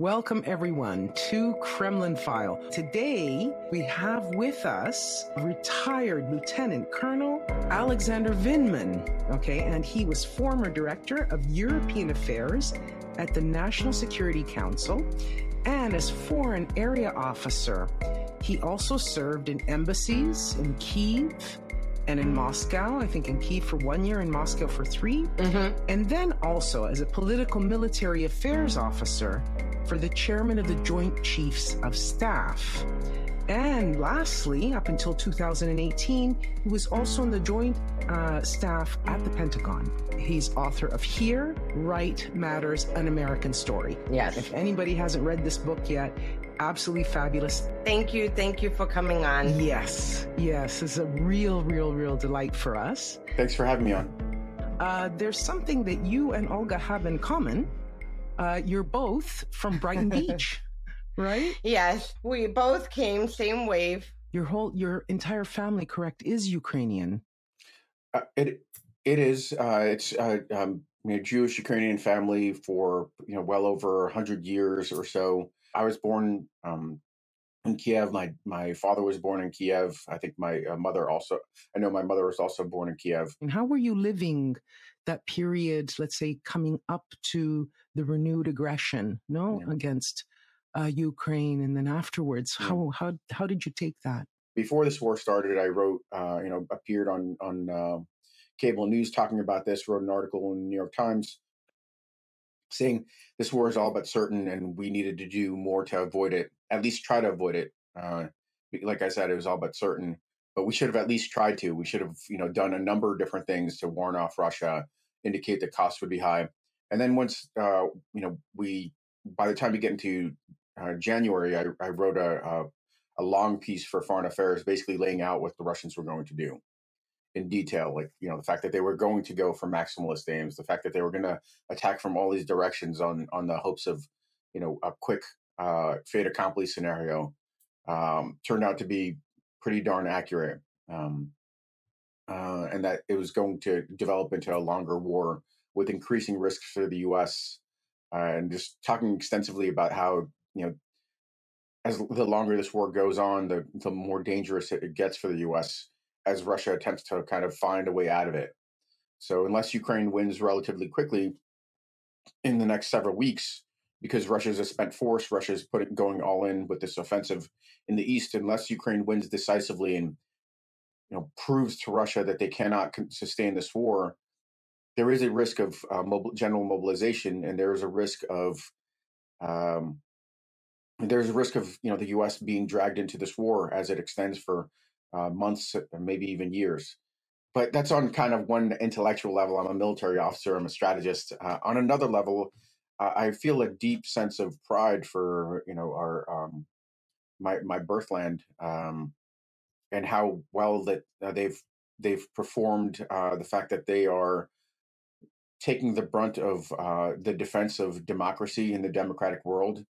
Welcome, everyone, to Kremlin File. Today, we have with us retired Lieutenant Colonel Alexander Vindman. Okay, and he was former Director of European Affairs at the National Security Council and as Foreign Area Officer. He also served in embassies in Kiev, and in Moscow, I think in Kiev for one year, in Moscow for 3 Mm-hmm. and then also as a political military affairs officer for the chairman of the Joint Chiefs of Staff. And lastly, up until 2018, he was also in the Joint uh, Staff at the Pentagon. He's author of Here, Right Matters, An American Story. Yes. If anybody hasn't read this book yet, absolutely fabulous. Thank you. Thank you for coming on. Yes, yes, it's a real, real, real delight for us. Thanks for having me on. Uh, there's something that you and Olga have in common. Uh, you're both from Brighton Beach, right? Yes, we both came same wave. Your whole, your entire family, correct, is Ukrainian. Uh, it it is uh, it's uh, um, you know, Jewish Ukrainian family for you know well over hundred years or so. I was born um, in Kiev. My my father was born in Kiev. I think my uh, mother also. I know my mother was also born in Kiev. And how were you living that period? Let's say coming up to the renewed aggression, no, Yeah. against uh, Ukraine, and then afterwards, Yeah. how how how did you take that? Before this war started, I wrote uh, you know appeared on on uh, cable news talking about this. Wrote an article in the New York Times saying this war is all but certain and we needed to do more to avoid it, at least try to avoid it. Uh, like I said, it was all but certain, but we should have at least tried to. We should have, you know, done a number of different things to warn off Russia, indicate the cost would be high. And then once, uh, you know, we, by the time we get into uh, January, I, I wrote a, a, a long piece for Foreign Affairs, basically laying out what the Russians were going to do in detail, like you know the fact that they were going to go for maximalist aims, the fact that they were going to attack from all these directions on on the hopes of you know a quick uh, fait accompli scenario, um, turned out to be pretty darn accurate, um, uh, and that it was going to develop into a longer war with increasing risks for the U.S. Uh, and just talking extensively about how you know as the longer this war goes on, the the more dangerous it gets for the U.S as Russia attempts to kind of find a way out of it. So unless Ukraine wins relatively quickly in the next several weeks, because Russia's a spent force, Russia's putting going all in with this offensive in the east. Unless Ukraine wins decisively and you know proves to Russia that they cannot sustain this war, there is a risk of uh, general mobilization, and there is a risk of um, there's a risk of you know the U.S. being dragged into this war as it extends for uh, months, maybe even years. But that's on kind of one intellectual level. I'm a military officer. I'm a strategist. Uh, on another level, uh, I feel a deep sense of pride for you know our um, my my birthland um, and how well that uh, they've they've performed. Uh, the fact that they are taking the brunt of uh, the defense of democracy in the democratic world.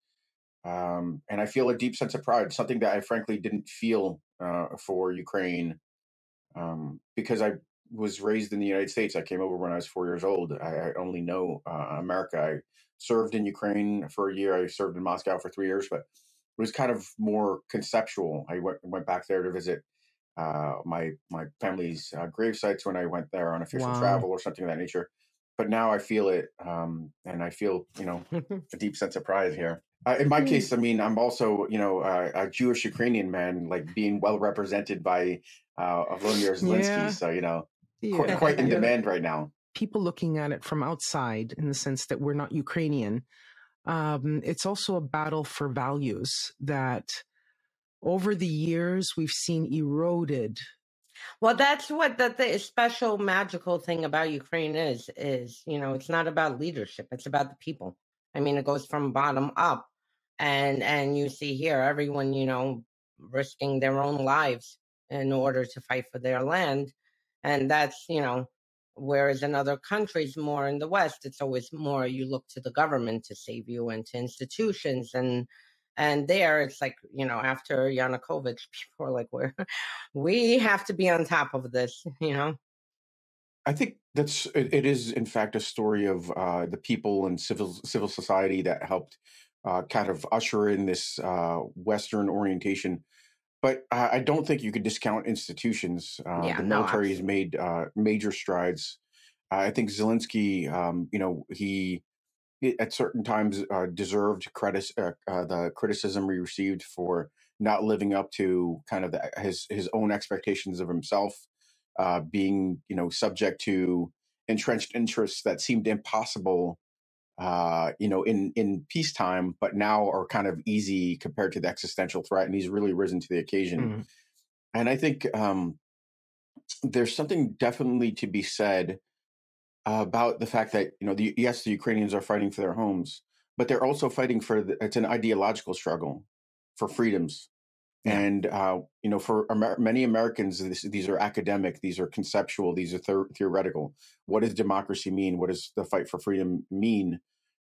Um, and I feel a deep sense of pride, something that I frankly didn't feel uh, for Ukraine um, because I was raised in the United States. I came over when I was four years old. I, I only know uh, America. I served in Ukraine for a year. I served in Moscow for three years, but it was kind of more conceptual. I went, went back there to visit uh, my my family's uh, grave sites when I went there on official Wow. travel or something of that nature. But now I feel it, um, and I feel you know a deep sense of pride here. Uh, in my Hmm. case, I mean, I'm also, you know, uh, a Jewish Ukrainian man, like being well represented by uh, Volodymyr Zelensky. Yeah. So, you know, Yeah. quite in demand right now. people looking at it from outside in the sense that we're not Ukrainian, um, it's also a battle for values that over the years we've seen eroded. Well, that's what the, the special magical thing about Ukraine is. Is you know, it's not about leadership; it's about the people. I mean, it goes from bottom up, and and you see here everyone, you know, risking their own lives in order to fight for their land, and that's you know. Whereas in other countries, more in the West, it's always more you look to the government to save you and to institutions and and there it's like you know after Yanukovych, people are like, "We're we have to be on top of this," you know. I think that's it, it is in fact a story of uh, the people and civil civil society that helped uh, kind of usher in this uh, Western orientation. But I I don't think you could discount institutions. Uh, Yeah, the no, military has made uh, major strides. I think Zelensky, um, you know, he at certain times uh, deserved credit uh, uh, the criticism he received for not living up to kind of the, his his own expectations of himself, uh, being you know subject to entrenched interests that seemed impossible, uh, you know, in in peacetime, but now are kind of easy compared to the existential threat, and he's really risen to the occasion. Mm. And I think um, there's something definitely to be said uh, about the fact that you know the, yes the Ukrainians are fighting for their homes but they're also fighting for the, it's an ideological struggle for freedoms. Yeah. and uh, you know for Amer- many Americans this, these are academic these are conceptual these are ther- theoretical. What does democracy mean? What does the fight for freedom mean?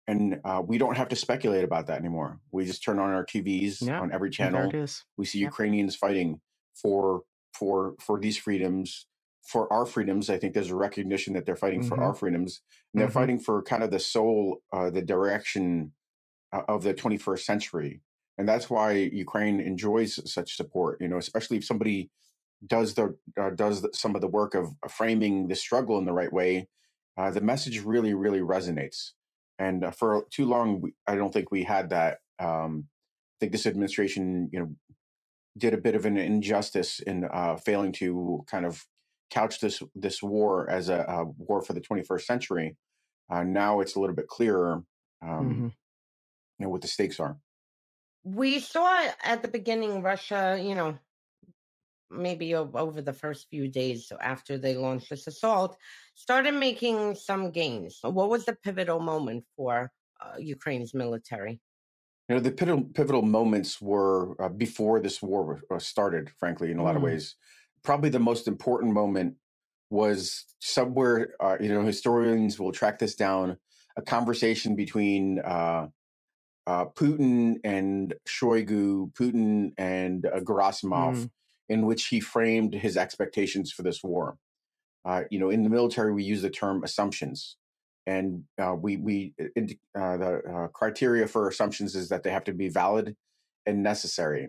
And uh, we don't have to speculate about that anymore. We just turn on our TVs Yeah. on every And there it channel. we see Yep. Ukrainians fighting for for for these freedoms, for our freedoms. I think there's a recognition that they're fighting for Mhm. our freedoms, and they're Mhm. fighting for kind of the soul, uh, the direction uh, of the 21st century. And that's why Ukraine enjoys such support. You know, especially if somebody does the uh, does the, some of the work of framing the struggle in the right way, uh, the message really really resonates. And uh, for too long, we, I don't think we had that. Um, I think this administration, you know, did a bit of an injustice in uh, failing to kind of couch this this war as a, a war for the 21st century. Uh, now it's a little bit clearer, um, Mhm. you know, what the stakes are. We saw at the beginning Russia, you know, maybe over the first few days after they launched this assault, started making some gains. What was the pivotal moment for uh, Ukraine's military? You know, the pivotal, pivotal moments were uh, before this war uh, started. Frankly, in a lot of Mm. ways, probably the most important moment was somewhere. Uh, you know, historians will track this down. A conversation between uh, uh, Putin and Shoigu, Putin and uh, Gerasimov, Mm. in which he framed his expectations for this war. Uh, you know, in the military, we use the term assumptions, and uh, we we uh, the uh, criteria for assumptions is that they have to be valid and necessary.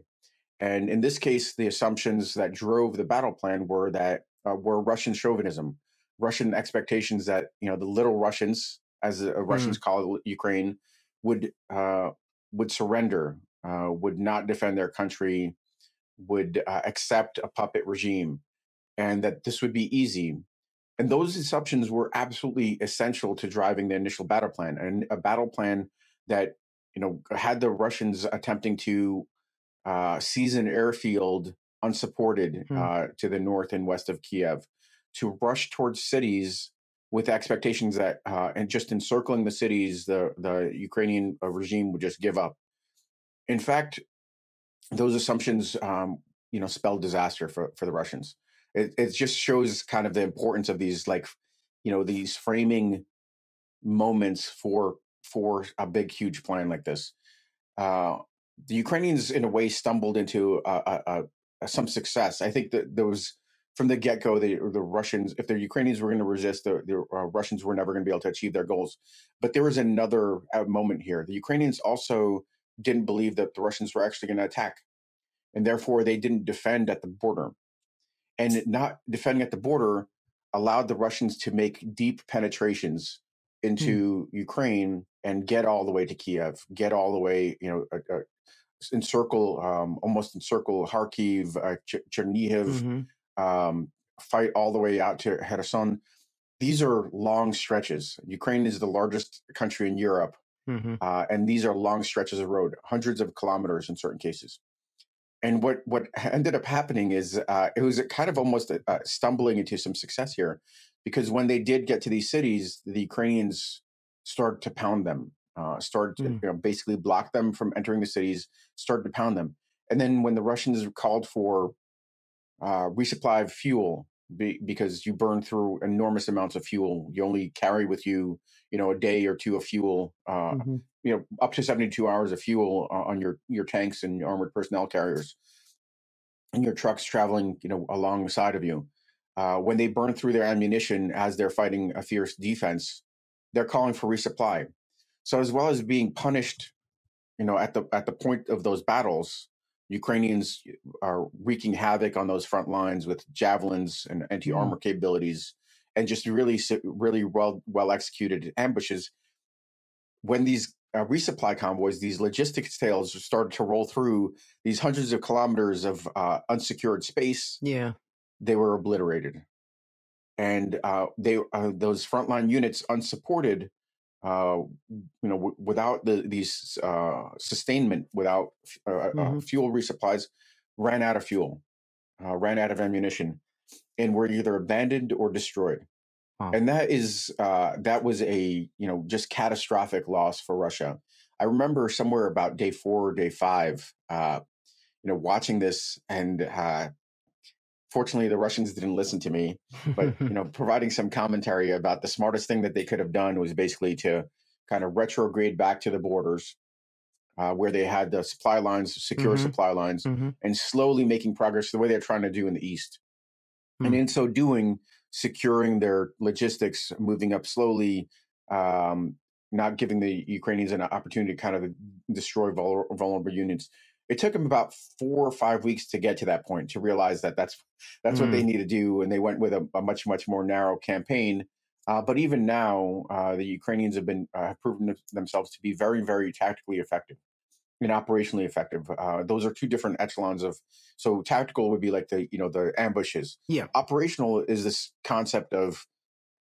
And in this case, the assumptions that drove the battle plan were that uh, were Russian chauvinism, Russian expectations that you know the little Russians, as the Russians call Ukraine, would uh, would surrender, uh, would not defend their country, would uh, accept a puppet regime, and that this would be easy. And those assumptions were absolutely essential to driving the initial battle plan, and a battle plan that you know had the Russians attempting to uh, seize airfield unsupported Hmm. uh, to the north and west of Kiev, to rush towards cities with expectations that uh, and just encircling the cities, the the Ukrainian uh, regime would just give up. In fact, those assumptions, um, you know, spelled disaster for for the Russians. It, it just shows kind of the importance of these, like, you know, these framing moments for for a big, huge plan like this. Uh, the Ukrainians, in a way, stumbled into uh, uh, some success. I think that there was from the get go the the Russians, if the Ukrainians were going to resist, the, the uh, Russians were never going to be able to achieve their goals. But there was another uh, moment here. The Ukrainians also didn't believe that the Russians were actually going to attack, and therefore they didn't defend at the border. And not defending at the border allowed the Russians to make deep penetrations into Ukraine and get all the way to Kiev, get all the way, you know, uh, uh, encircle, um, almost encircle Kharkiv, uh, Ch- Chernihiv, Mhm. um, fight all the way out to Kherson. These are long stretches. Ukraine is the largest country in Europe, Mhm. uh, and these are long stretches of road, hundreds of kilometers in certain cases. And what what ended up happening is uh, it was kind of almost uh, stumbling into some success here, because when they did get to these cities, the Ukrainians started to pound them, uh, started to Mm. you know, basically block them from entering the cities, started to pound them. And then when the Russians called for uh, resupply of fuel be, because you burn through enormous amounts of fuel. You only carry with you, you know, a day or two of fuel, uh, Mhm. you know, up to 72 hours of fuel uh, on your, your tanks and armored personnel carriers and your trucks traveling, you know, alongside of you. Uh, when they burn through their ammunition as they're fighting a fierce defense, they're calling for resupply. So as well as being punished you know, at the at the point of those battles, Ukrainians are wreaking havoc on those front lines with javelins and anti armor mm. capabilities, and just really really well well executed ambushes. When these uh, resupply convoys, these logistics tails started to roll through these hundreds of kilometers of uh, unsecured space. Yeah, they were obliterated, and uh, they uh, those frontline units unsupported uh, you know, w- without the, these uh, sustainment, without uh, uh, mm-hmm. fuel resupplies, ran out of fuel, uh, ran out of ammunition, and were either abandoned or destroyed. Wow. And that is that was a you know just catastrophic loss for Russia. I remember somewhere about day four or day five, you know, watching this and fortunately the russians didn't listen to me but you know providing some commentary about the smartest thing that they could have done was basically to kind of retrograde back to the borders uh, where they had the supply lines secure mm-hmm. supply lines mm-hmm. and slowly making progress the way they're trying to do in the east mm-hmm. and in so doing securing their logistics moving up slowly um, not giving the ukrainians an opportunity to kind of destroy vulnerable units it took them about four or five weeks to get to that point to realize that that's that's mm. what they mm. need to do and they went with a, a much much more narrow campaign uh, but even now uh, the ukrainians have been uh, have proven themselves to be very very tactically effective and operationally effective uh, those are two different echelons of so tactical would be like the you know the ambushes yeah operational is this concept of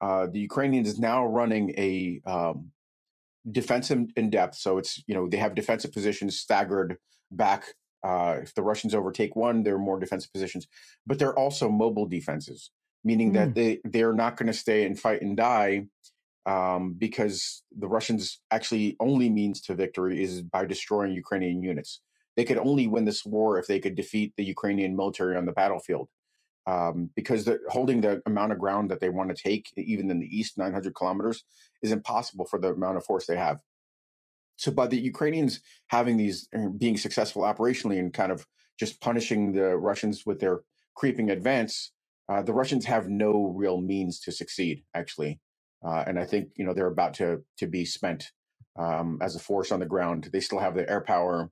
uh, the ukrainians is now running a um, defensive in depth so it's you know they have defensive positions staggered back. Uh, if the Russians overtake one, there are more defensive positions, but they're also mobile defenses, meaning mm. that they they're not going to stay and fight and die um, because the Russians actually only means to victory is by destroying Ukrainian units. They could only win this war if they could defeat the Ukrainian military on the battlefield. Um, because the, holding the amount of ground that they want to take, even in the east, 900 kilometers, is impossible for the amount of force they have. So by the Ukrainians having these uh, being successful operationally and kind of just punishing the Russians with their creeping advance, uh, the Russians have no real means to succeed actually, uh, and I think you know they're about to to be spent um, as a force on the ground. They still have the air power,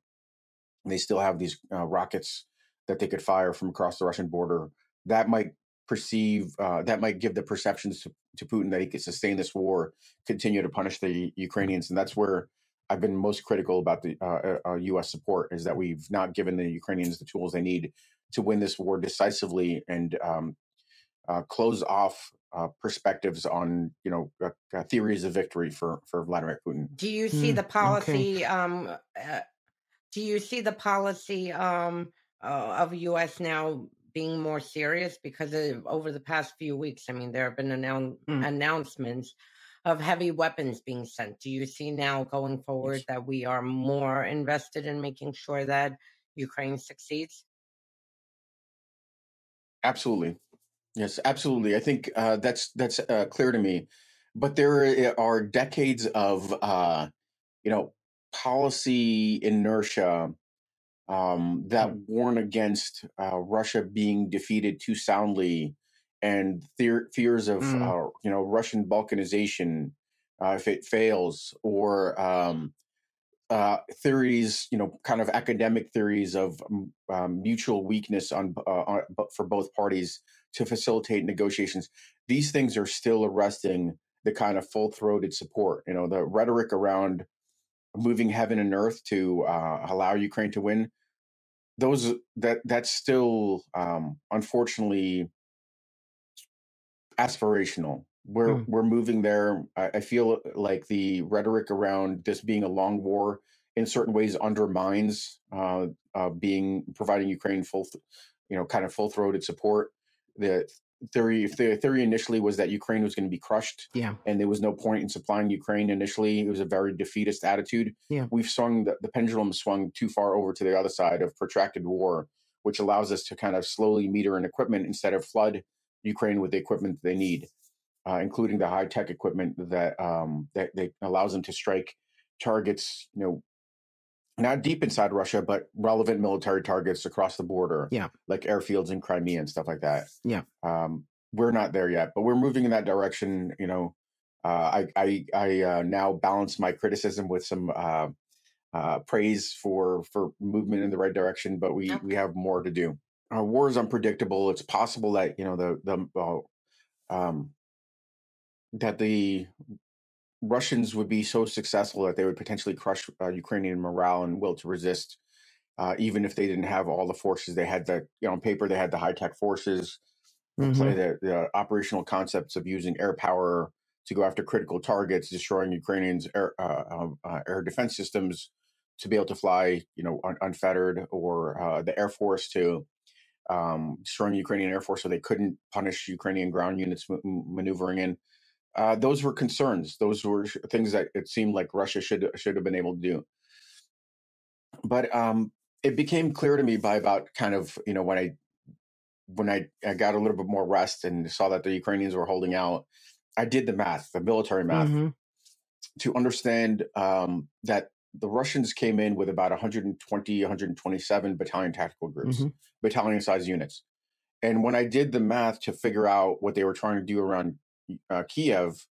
they still have these uh, rockets that they could fire from across the Russian border. That might perceive uh, that might give the perceptions to, to Putin that he could sustain this war, continue to punish the Ukrainians, and that's where I've been most critical about the uh, uh, U.S. support is that we've not given the Ukrainians the tools they need to win this war decisively and um, uh, close off uh, perspectives on you know uh, uh, theories of victory for for Vladimir Putin. Do you see mm, the policy? Okay. Um, do you see the policy um, of U.S. now being more serious because of, over the past few weeks? I mean, there have been annou- mm. announcements of heavy weapons being sent. Do you see now going forward that we are more invested in making sure that Ukraine succeeds? Absolutely. Yes, absolutely. I think uh, that's that's uh, clear to me. But there are decades of uh, you know policy inertia um, that mm. warn against uh, Russia being defeated too soundly and fears of mm. uh, you know Russian balkanization uh, if it fails, or um, uh, theories, you know, kind of academic theories of um, mutual weakness on, uh, on, for both parties to facilitate negotiations. These things are still arresting the kind of full throated support. You know, the rhetoric around moving heaven and earth to uh, allow Ukraine to win. Those that that's still um, unfortunately aspirational. We're mm. we're moving there. I, I, feel like the rhetoric around this being a long war in certain ways undermines uh, uh, being providing Ukraine full, you know, kind of full throated support. The theory if the theory initially was that Ukraine was going to be crushed. Yeah. And there was no point in supplying Ukraine initially. It was a very defeatist attitude. Yeah. We've swung the, the pendulum swung too far over to the other side of protracted war, which allows us to kind of slowly meter in equipment instead of flood Ukraine with the equipment they need, uh, including the high tech equipment that um, that, that allows them to strike targets. You know, not deep inside Russia, but relevant military targets across the border. Yeah, like airfields in Crimea and stuff like that. Yeah, um, we're not there yet, but we're moving in that direction. You know, uh, I I, I uh, now balance my criticism with some uh, uh, praise for for movement in the right direction, but we we have more to do. Our war is unpredictable. It's possible that you know the the uh, um, that the Russians would be so successful that they would potentially crush uh, Ukrainian morale and will to resist, uh, even if they didn't have all the forces. They had the you know on paper they had the high tech forces, mm-hmm. play the, the operational concepts of using air power to go after critical targets, destroying Ukrainians' air, uh, um, uh, air defense systems, to be able to fly, you know, un- unfettered, or uh, the Air Force to um, destroying Ukrainian Air Force so they couldn't punish Ukrainian ground units m- maneuvering in. Uh, those were concerns. Those were things that it seemed like Russia should should have been able to do. But um, it became clear to me by about kind of you know when I when I, I got a little bit more rest and saw that the Ukrainians were holding out, I did the math, the military math, mm-hmm. to understand um, that the Russians came in with about 120, 127 battalion tactical groups, mm-hmm. battalion size units. And when I did the math to figure out what they were trying to do around uh, Kiev,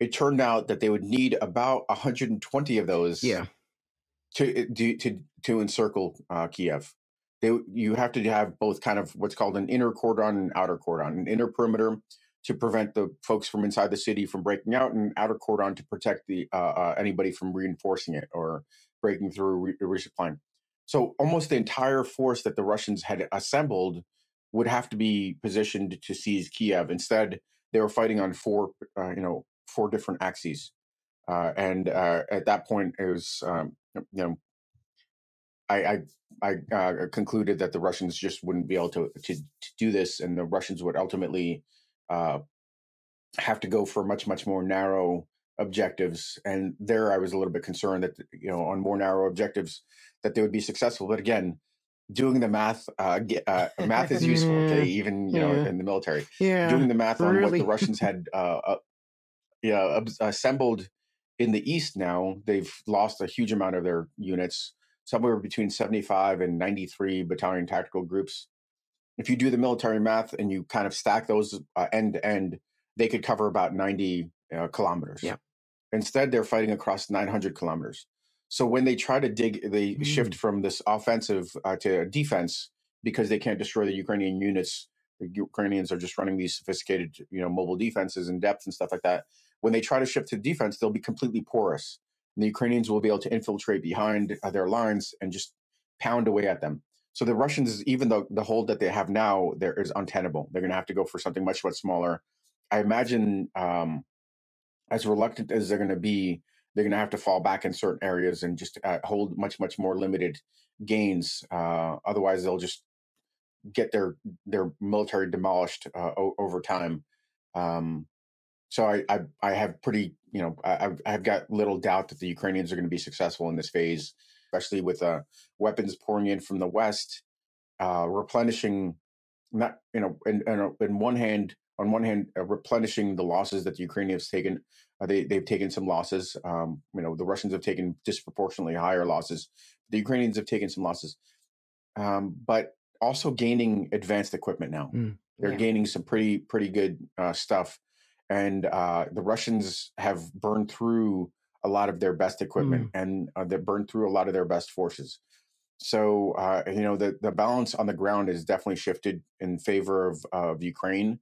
it turned out that they would need about 120 of those yeah. to to to, to encircle uh, Kiev. They you have to have both kind of what's called an inner cordon and outer cordon. An inner perimeter to prevent the folks from inside the city from breaking out, and outer cordon to protect the uh, uh, anybody from reinforcing it or breaking through re- resupplying. So almost the entire force that the Russians had assembled would have to be positioned to seize Kiev. Instead, they were fighting on four, uh, you know, four different axes, uh, and uh, at that point, it was, um, you know, I I, I uh, concluded that the Russians just wouldn't be able to, to, to do this, and the Russians would ultimately uh, have to go for much much more narrow objectives and there i was a little bit concerned that you know on more narrow objectives that they would be successful but again doing the math uh, uh math is useful okay even you yeah. know in the military. Yeah. Doing the math on what the russians had uh, uh yeah assembled in the east now they've lost a huge amount of their units somewhere between 75 and 93 battalion tactical groups if you do the military math and you kind of stack those uh, end to end, they could cover about 90 uh, kilometers. Yeah. Instead, they're fighting across 900 kilometers. So when they try to dig, they mm. shift from this offensive uh, to defense because they can't destroy the Ukrainian units. The Ukrainians are just running these sophisticated, you know, mobile defenses in depth and stuff like that. When they try to shift to defense, they'll be completely porous. And the Ukrainians will be able to infiltrate behind uh, their lines and just pound away at them. So the Russians, even though the hold that they have now, there is untenable. They're going to have to go for something much much smaller. I imagine, um, as reluctant as they're going to be, they're going to have to fall back in certain areas and just uh, hold much much more limited gains. Uh, otherwise, they'll just get their their military demolished uh, o- over time. Um, so I, I, I have pretty you know I, I've got little doubt that the Ukrainians are going to be successful in this phase especially with uh, weapons pouring in from the west, uh, replenishing not you know in, in, in one hand on one hand uh, replenishing the losses that the Ukrainians have taken. Uh, they they've taken some losses. Um, you know the Russians have taken disproportionately higher losses. The Ukrainians have taken some losses, um, but also gaining advanced equipment now. Mm, They're yeah. gaining some pretty pretty good uh, stuff, and uh, the Russians have burned through a lot of their best equipment mm. and uh, that burned through a lot of their best forces. So uh, you know the the balance on the ground is definitely shifted in favor of of Ukraine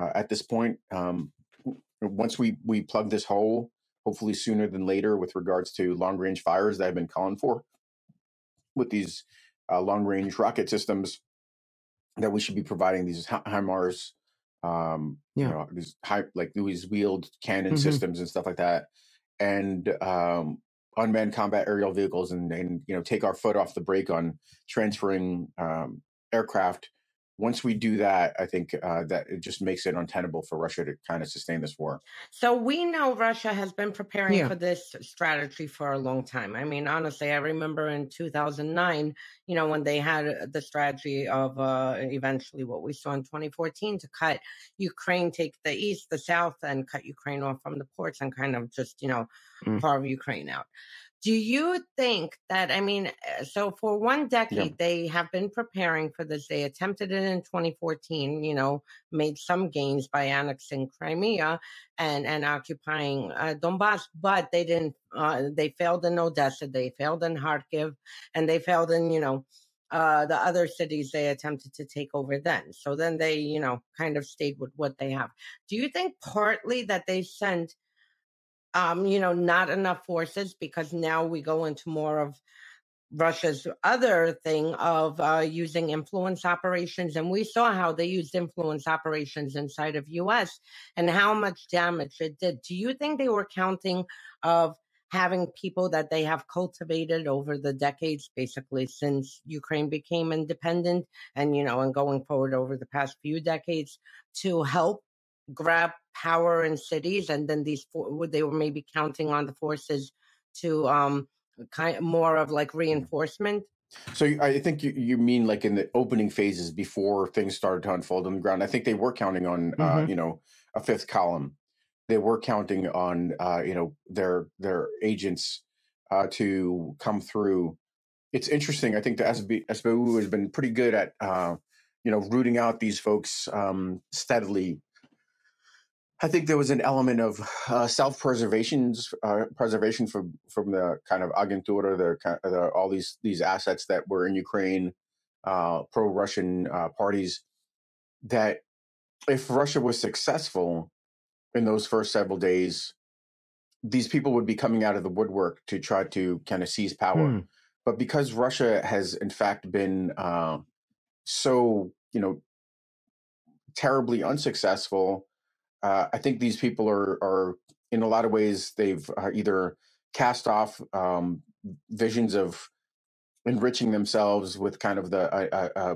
uh, at this point. Um, once we we plug this hole, hopefully sooner than later, with regards to long range fires that I've been calling for, with these uh, long range rocket systems that we should be providing these HIMARS, um, yeah. you know, these high like these wheeled cannon mm-hmm. systems and stuff like that and um, unmanned combat aerial vehicles and, and you know take our foot off the brake on transferring um, aircraft once we do that, I think uh, that it just makes it untenable for Russia to kind of sustain this war. So we know Russia has been preparing yeah. for this strategy for a long time. I mean, honestly, I remember in 2009, you know, when they had the strategy of uh, eventually what we saw in 2014 to cut Ukraine, take the east, the south, and cut Ukraine off from the ports and kind of just, you know, mm. carve Ukraine out. Do you think that, I mean, uh, so for one decade, yeah. they have been preparing for this. They attempted it in 2014, you know, made some gains by annexing Crimea and, and occupying uh, Donbass, but they didn't, uh, they failed in Odessa, they failed in Kharkiv, and they failed in, you know, uh, the other cities they attempted to take over then. So then they, you know, kind of stayed with what they have. Do you think partly that they sent um, you know, not enough forces because now we go into more of Russia's other thing of uh, using influence operations, and we saw how they used influence operations inside of U.S. and how much damage it did. Do you think they were counting of having people that they have cultivated over the decades, basically since Ukraine became independent, and you know, and going forward over the past few decades, to help grab power in cities, and then these for, they were maybe counting on the forces to um kind of more of like reinforcement. So I think you, you mean like in the opening phases before things started to unfold on the ground. I think they were counting on uh, mm-hmm. uh, you know a fifth column. They were counting on uh, you know their their agents uh, to come through. It's interesting. I think the SB, SBU has been pretty good at uh, you know rooting out these folks um, steadily I think there was an element of uh, self-preservation, uh, preservation from from the kind of agentura, the, the all these these assets that were in Ukraine, uh, pro-Russian uh, parties. That if Russia was successful in those first several days, these people would be coming out of the woodwork to try to kind of seize power. Hmm. But because Russia has in fact been uh, so you know terribly unsuccessful uh, I think these people are are in a lot of ways they've uh, either cast off um, visions of enriching themselves with kind of the uh, uh, uh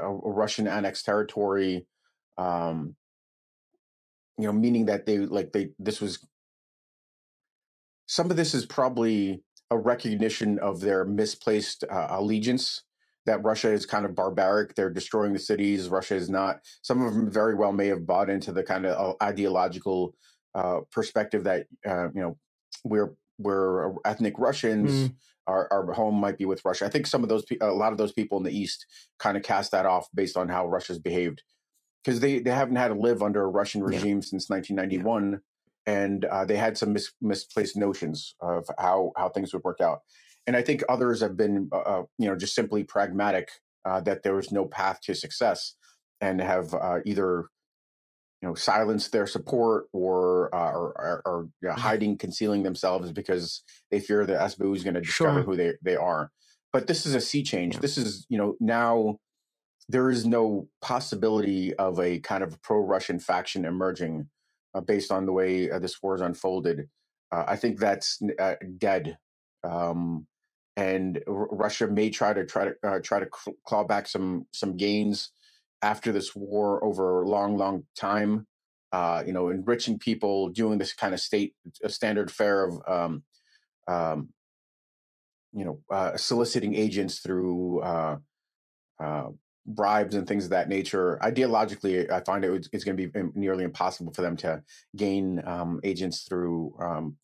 a Russian annexed territory, um, you know, meaning that they like they this was some of this is probably a recognition of their misplaced uh, allegiance that Russia is kind of barbaric. They're destroying the cities. Russia is not. Some of them very well may have bought into the kind of uh, ideological uh, perspective that uh, you know we're we're ethnic Russians. Mm. Our, our home might be with Russia. I think some of those, a lot of those people in the East, kind of cast that off based on how Russia's behaved, because they they haven't had to live under a Russian regime yeah. since 1991, yeah. and uh, they had some mis- misplaced notions of how how things would work out and I think others have been, uh, uh, you know, just simply pragmatic uh, that there was no path to success, and have uh, either, you know, silenced their support or uh, or, you know, hiding, concealing themselves because they fear the SBU is going to discover sure. who they they are. But this is a sea change. Yeah. This is, you know, now there is no possibility of a kind of pro-Russian faction emerging uh, based on the way uh, this war is unfolded. Uh, I think that's uh, dead. Um, and R- Russia may try to try to uh, try to claw back some some gains after this war over a long, long time. Uh, you know, enriching people, doing this kind of state a standard fare of, um, um, you know, uh, soliciting agents through uh, uh, bribes and things of that nature. Ideologically, I find it, it's going to be nearly impossible for them to gain um, agents through um,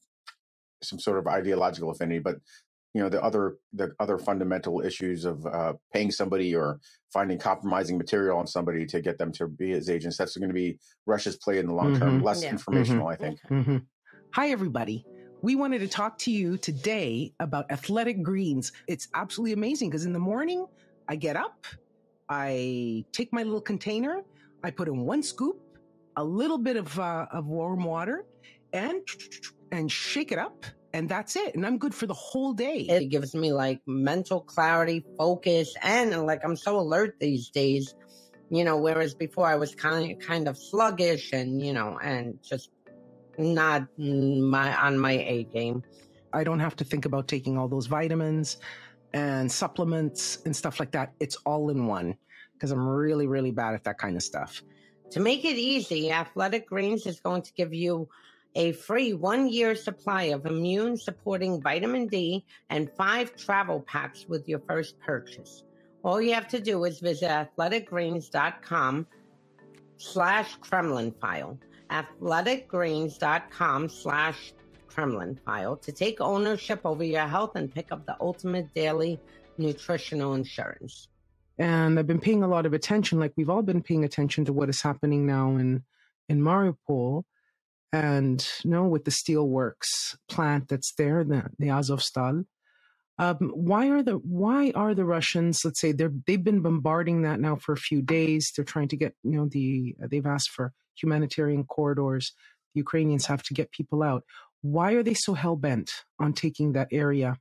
some sort of ideological affinity. But you know the other the other fundamental issues of uh, paying somebody or finding compromising material on somebody to get them to be his agents. That's going to be Russia's play in the long term. Mm-hmm. Less yeah. informational, mm-hmm. I think. Mm-hmm. Hi, everybody. We wanted to talk to you today about athletic greens. It's absolutely amazing because in the morning I get up, I take my little container, I put in one scoop, a little bit of uh, of warm water, and and shake it up and that's it. And I'm good for the whole day. It gives me like mental clarity, focus, and like I'm so alert these days. You know, whereas before I was kind of kind of sluggish and you know, and just not my on my A game. I don't have to think about taking all those vitamins and supplements and stuff like that. It's all in one because I'm really, really bad at that kind of stuff. To make it easy, Athletic Greens is going to give you a free one year supply of immune supporting vitamin D and five travel packs with your first purchase. All you have to do is visit athleticgreens.com slash Kremlin file. Athleticgreens.com slash Kremlin File to take ownership over your health and pick up the ultimate daily nutritional insurance. And I've been paying a lot of attention, like we've all been paying attention to what is happening now in in Mariupol, and you know with the steelworks plant that's there, the, the Azovstal. Um, why are the why are the Russians? Let's say they're they've been bombarding that now for a few days. They're trying to get you know the they've asked for humanitarian corridors. The Ukrainians have to get people out. Why are they so hell bent on taking that area?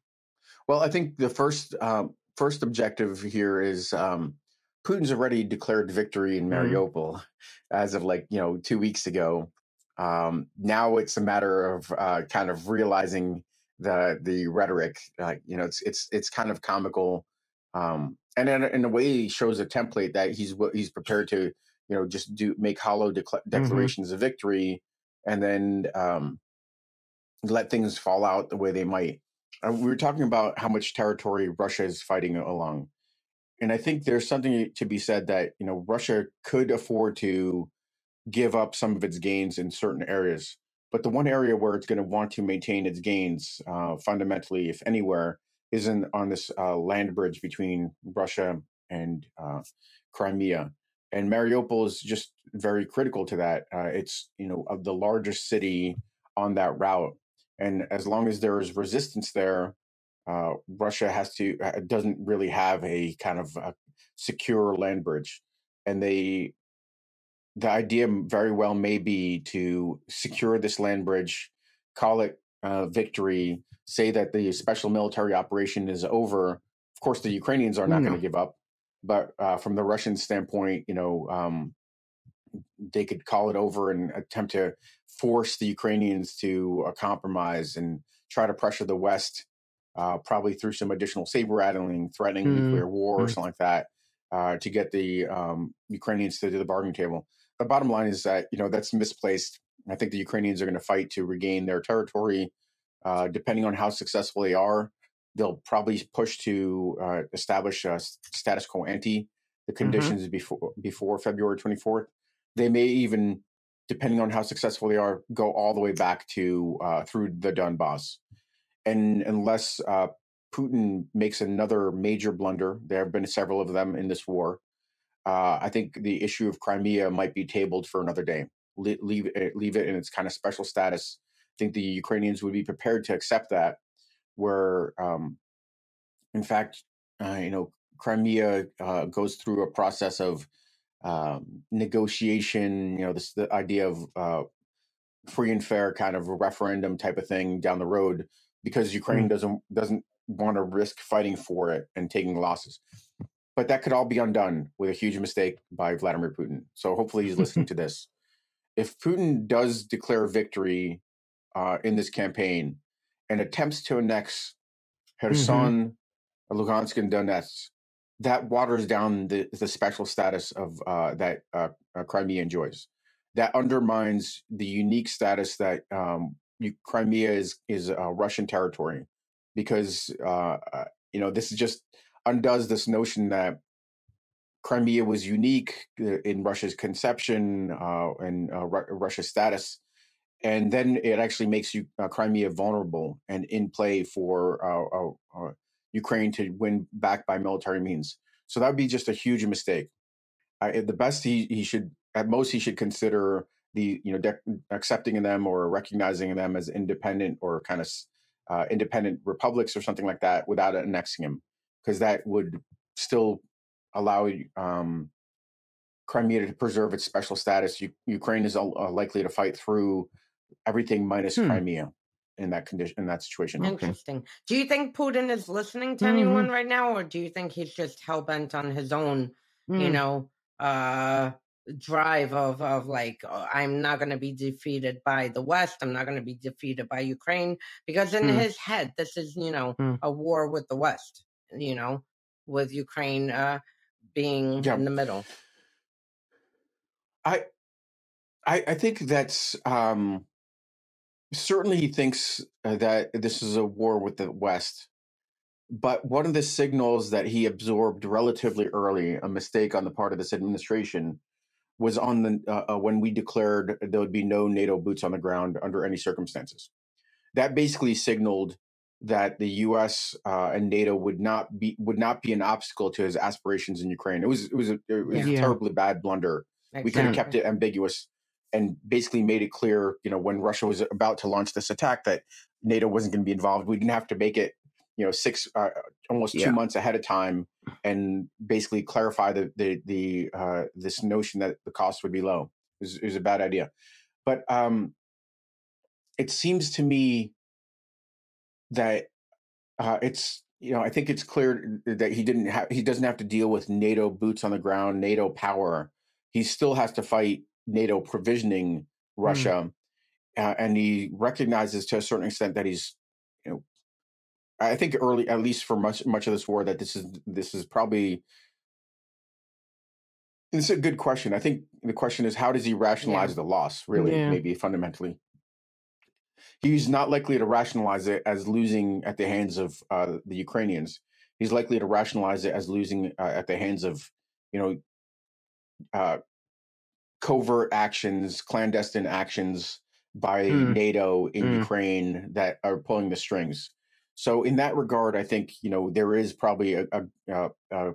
Well, I think the first um, first objective here is um, Putin's already declared victory in mm-hmm. Mariupol mm. as of like you know two weeks ago. Um, now it's a matter of uh, kind of realizing the the rhetoric. Uh, you know, it's it's it's kind of comical, um, and in, in a way shows a template that he's he's prepared to you know just do make hollow mm-hmm. declarations mm-hmm. of victory, and then um, let things fall out the way they might. Uh, we were talking about how much territory Russia is fighting along, and I think there's something to be said that you know Russia could afford to give up some of its gains in certain areas, but the one area where it's going to want to maintain its gains uh, fundamentally, if anywhere, is in on this uh, land bridge between Russia and uh, Crimea. And Mariupol is just very critical to that. Uh, it's you know of the largest city on that route, and as long as there is resistance there, uh, Russia has to uh, doesn't really have a kind of a secure land bridge, and they the idea very well may be to secure this land bridge, call it uh, victory, say that the special military operation is over. Of course, the Ukrainians are not no. going to give up, but uh, from the Russian standpoint, you know, um, they could call it over and attempt to force the Ukrainians to a compromise and try to pressure the West, uh, probably through some additional saber rattling, threatening mm. nuclear war mm. or something like that, uh, to get the um, Ukrainians to the bargaining table. The bottom line is that you know that's misplaced. I think the Ukrainians are going to fight to regain their territory. Uh, depending on how successful they are, they'll probably push to uh, establish a status quo ante the mm-hmm. conditions mm-hmm. before before February 24th. They may even depending on how successful they are, go all the way back to uh, through the Donbass. And unless uh, Putin makes another major blunder, there have been several of them in this war. Uh, I think the issue of Crimea might be tabled for another day. Le- leave it, leave it in its kind of special status. I think the Ukrainians would be prepared to accept that. Where, um, in fact, uh, you know, Crimea uh, goes through a process of um, negotiation, you know, this the idea of uh, free and fair kind of a referendum type of thing down the road because Ukraine mm. doesn't doesn't want to risk fighting for it and taking losses. But that could all be undone with a huge mistake by Vladimir Putin. So hopefully he's listening to this. If Putin does declare victory uh, in this campaign and attempts to annex Kherson, mm-hmm. Lugansk, and Donetsk, that waters down the, the special status of uh, that uh, uh, Crimea enjoys. That undermines the unique status that um, you, Crimea is is Russian territory, because uh, uh, you know this is just undoes this notion that Crimea was unique uh, in Russia's conception uh, and uh, Russia's status, and then it actually makes you uh, Crimea vulnerable and in play for Ukraine to win back by military means. So that would be just a huge mistake. The best he, he should, at most, he should consider the, you know, de- accepting them or recognizing them as independent or kind of uh, independent republics or something like that without annexing them, because that would still allow um, Crimea to preserve its special status. U- Ukraine is uh, likely to fight through everything minus hmm. Crimea in that condition in that situation. Interesting. Do you think Putin is listening to mm-hmm. anyone right now, or do you think he's just hell bent on his own, mm. you know, uh drive of of like oh, I'm not going to be defeated by the West. I'm not going to be defeated by Ukraine because in mm. his head this is you know mm. a war with the West. You know, with Ukraine uh being yeah. in the middle. I I I think that's um certainly he thinks uh, that this is a war with the West. But one of the signals that he absorbed relatively early, a mistake on the part of this administration, was on the uh, uh, when we declared there would be no NATO boots on the ground under any circumstances. that basically signaled that the U.S. Uh, and NATO would not be would not be an obstacle to his aspirations in Ukraine. It was it was a, it was yeah. a terribly bad blunder. Exactly. We could have kept it ambiguous and basically made it clear, you know, when Russia was about to launch this attack, that NATO wasn't going to be involved. We didn't have to make it, you know, six uh, almost yeah. two months ahead of time, and basically clarify the the the uh, this notion that the cost would be low. It was, it was a bad idea, but um, it seems to me that uh, it's you know I think it's clear that he didn't have he doesn't have to deal with NATO boots on the ground, NATO power. He still has to fight NATO provisioning mm. Russia, mm. uh, and he recognizes to a certain extent that he's you know I think early at least for much much of this war that this is this is probably it's a good question. I think the question is how does he rationalize yeah. the loss? Really, yeah. maybe fundamentally he's not likely to rationalize it as losing at the hands of uh, the Ukrainians. He's likely to rationalize it as losing uh, at the hands of, you know, uh, covert actions, clandestine actions by mm. NATO in mm. Ukraine that are pulling the strings. So, in that regard, I think you know there is probably a, a, a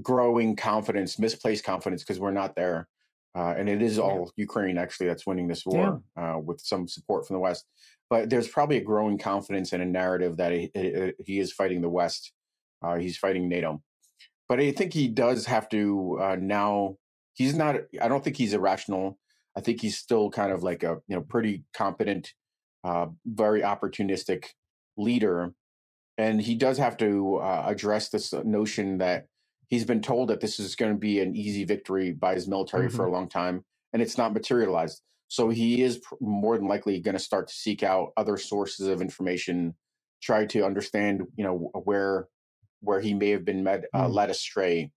growing confidence, misplaced confidence, because we're not there uh, and it is all yeah. Ukraine actually that's winning this war yeah. uh, with some support from the West. But there's probably a growing confidence and a narrative that he, he is fighting the West. Uh, he's fighting NATO. But I think he does have to uh, now. He's not. I don't think he's irrational. I think he's still kind of like a you know pretty competent, uh, very opportunistic leader, and he does have to uh, address this notion that he's been told that this is going to be an easy victory by his military mm-hmm. for a long time, and it's not materialized. So he is more than likely going to start to seek out other sources of information, try to understand, you know, where where he may have been med, uh, mm. led astray,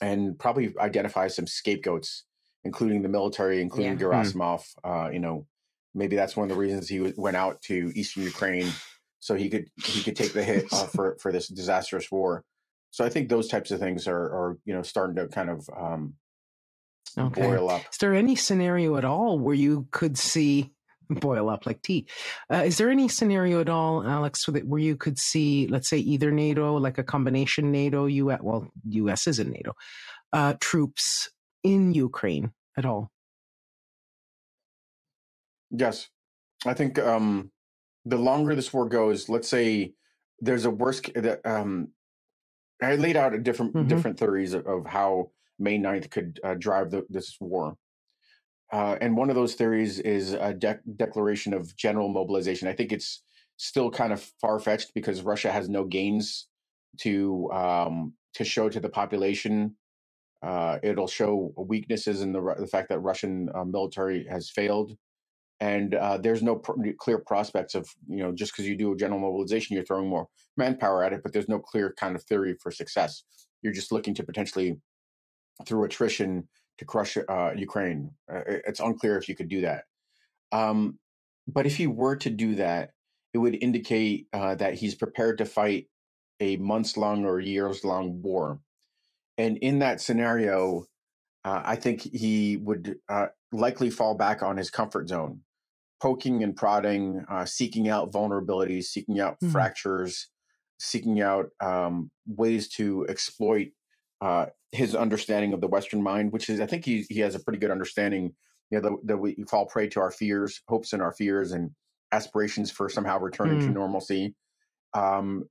and probably identify some scapegoats, including the military, including yeah. Hmm. Gerasimov. Mm. Uh, you know, maybe that's one of the reasons he went out to eastern Ukraine so he could he could take the hit uh, for for this disastrous war. So I think those types of things are, are you know, starting to kind of um, okay. boil up. Is there any scenario at all where you could see boil up like tea? Uh, is there any scenario at all, Alex, where you could see, let's say, either NATO, like a combination NATO, US, well, US is in NATO, uh, troops in Ukraine at all? Yes, I think um, the longer this war goes, let's say there's a worst um, I laid out a different mm-hmm. different theories of, of, how May 9th could uh, drive the, this war. Uh, and one of those theories is a de- declaration of general mobilization. I think it's still kind of far fetched because Russia has no gains to um, to show to the population. Uh, it'll show weaknesses in the the fact that Russian uh, military has failed and uh, there's no pr- clear prospects of you know just because you do a general mobilization you're throwing more manpower at it but there's no clear kind of theory for success. You're just looking to potentially through attrition to crush uh, ukraine. Uh, it's unclear if you could do that. Um, but if he were to do that it would indicate uh, that he's prepared to fight a months long or years long war. And in that scenario uh, I think he would likely fall back on his comfort zone poking and prodding, uh, seeking out vulnerabilities, seeking out mm-hmm. fractures, seeking out um, ways to exploit uh, his understanding of the Western mind, which is, I think he, he has a pretty good understanding, you know, that, that we fall prey to our fears, hopes and our fears and aspirations for somehow returning mm. to normalcy. Um,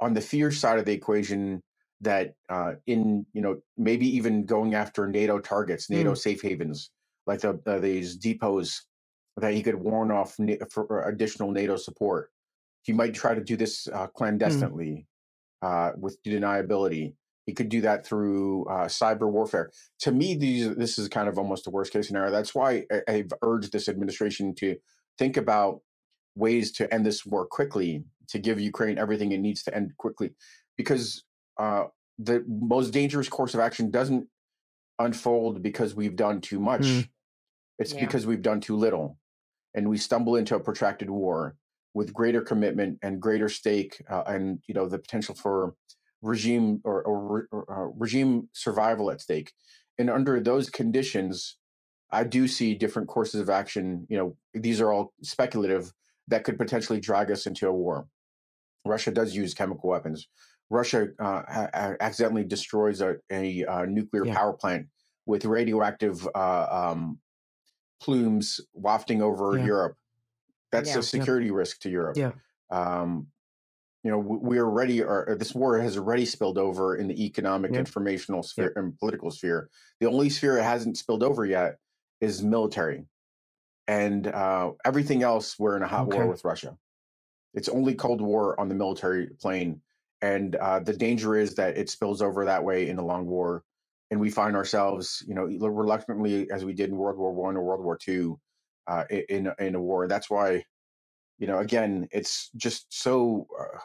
on the fear side of the equation, that uh, in, you know, maybe even going after NATO targets, NATO mm. safe havens, like the, uh, these depots that he could warn off for additional NATO support. He might try to do this uh, hmm. clandestinely mm. uh, with deniability. He could do that through uh, cyber warfare. To me, these this is kind of almost a worst case scenario. That's why I, I've urged this administration to think about ways to end this war quickly, to give Ukraine everything it needs to end quickly, because uh, the most dangerous course of action doesn't unfold because we've done too much. Mm. It's yeah. because we've done too little and we stumble into a protracted war with greater commitment and greater stake uh, and you know the potential for regime or, or, or uh, regime survival at stake and under those conditions i do see different courses of action you know these are all speculative that could potentially drag us into a war. Russia does use chemical weapons. Russia uh, accidentally destroys a, a, a nuclear yeah. power plant with radioactive uh, um, plumes wafting over yeah. Europe. That's yeah. a security risk to Europe. Yeah. Um, you know, we are already, or this war has already spilled over in the economic, informational sphere, and political sphere. The only sphere it hasn't spilled over yet is military, and uh, everything else we're in a hot okay. war with Russia. It's only Cold War on the military plane, and uh, the danger is that it spills over that way in a long war, and we find ourselves, you know, reluctantly as we did in World War One or World War Two, uh, in in a war. That's why, you know, again, it's just so uh,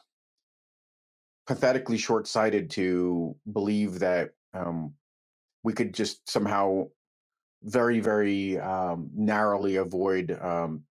pathetically short sighted to believe that um, we could just somehow very very um, narrowly avoid um,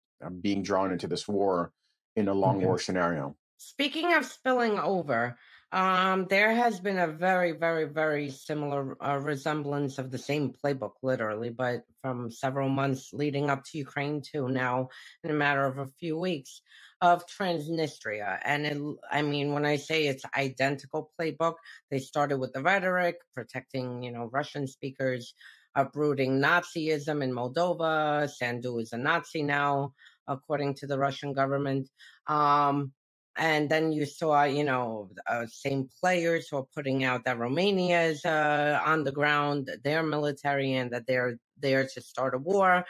being drawn into this war in a long okay. war scenario. Speaking of spilling over, um, there has been a very, very, very similar uh, resemblance of the same playbook, literally, but from several months leading up to Ukraine to now, in a matter of a few weeks, of Transnistria. And it, I mean, when I say it's identical playbook, they started with the rhetoric, protecting, you know, Russian speakers, uprooting Nazism in Moldova. Sandu is a Nazi now according to the Russian government. Um, and then you saw, you know, uh, same players who are putting out that Romania is uh, on the ground, their military, and that they're there to start a war.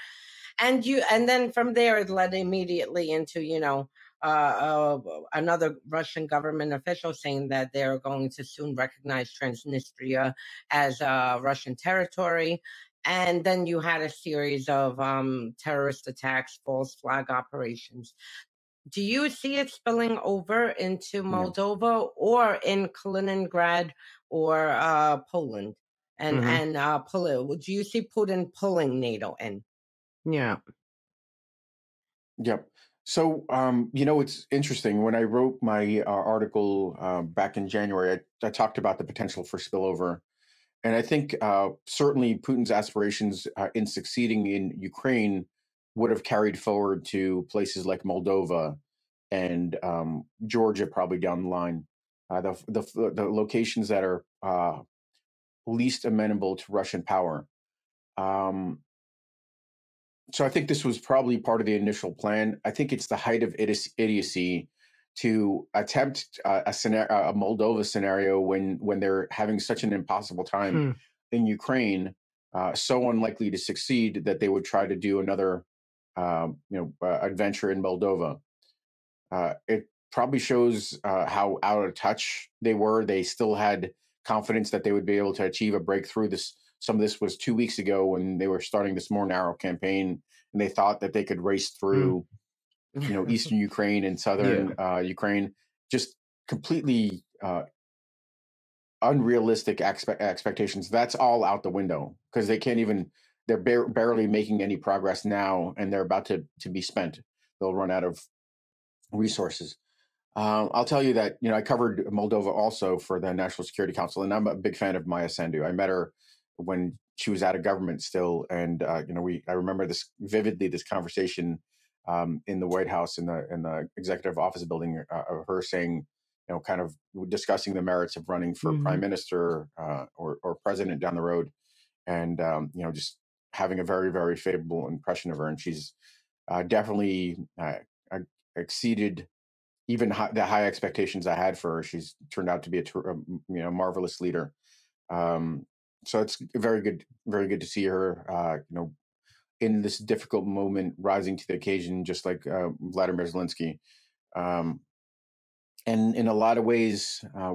And you, and then from there, it led immediately into, you know, uh, uh, another Russian government official saying that they're going to soon recognize Transnistria as uh, Russian territory and then you had a series of um, terrorist attacks, false flag operations. Do you see it spilling over into Moldova or in Kaliningrad or uh, Poland? And mm-hmm. and uh, pull, do you see Putin pulling NATO in? Yeah. Yep. So, um, you know, it's interesting. When I wrote my uh, article uh, back in January, I, I, talked about the potential for spillover and I think uh, certainly Putin's aspirations uh, in succeeding in Ukraine would have carried forward to places like Moldova and um, Georgia, probably down the line. Uh, the, the, the locations that are uh, least amenable to Russian power. Um, so I think this was probably part of the initial plan. I think it's the height of idiocy to attempt uh, a, scenario, a Moldova scenario when when they're having such an impossible time hmm. in Ukraine, uh, so unlikely to succeed that they would try to do another, you know, uh, adventure in Moldova. Uh, it probably shows uh, how out of touch they were. They still had confidence that they would be able to achieve a breakthrough. This some of this was two weeks ago when they were starting this more narrow campaign, and they thought that they could race hmm. through you know eastern Ukraine and southern yeah. uh, Ukraine, just completely uh, unrealistic expe- expectations. That's all out the window because they can't even. They're bar- barely making any progress now, and they're about to to be spent. They'll run out of resources. Um, I'll tell you that you know I covered Moldova also for the National Security Council, and I'm a big fan of Maia Sandu. I met her when she was out of government still, and uh, you know we I remember this vividly. This conversation um, in the White House in the in the executive office building uh, of her saying, you know, kind of discussing the merits of running for mm-hmm. prime minister uh, or or president down the road, and um, you know, just having a very very favorable impression of her, and she's uh, definitely uh, exceeded even high, the high expectations I had for her. She's turned out to be a, a you know marvelous leader. Um, so it's very good, very good to see her. Uh, you know, in this difficult moment rising to the occasion, just like uh, Vladimir Zelensky. Um, and in a lot of ways, uh,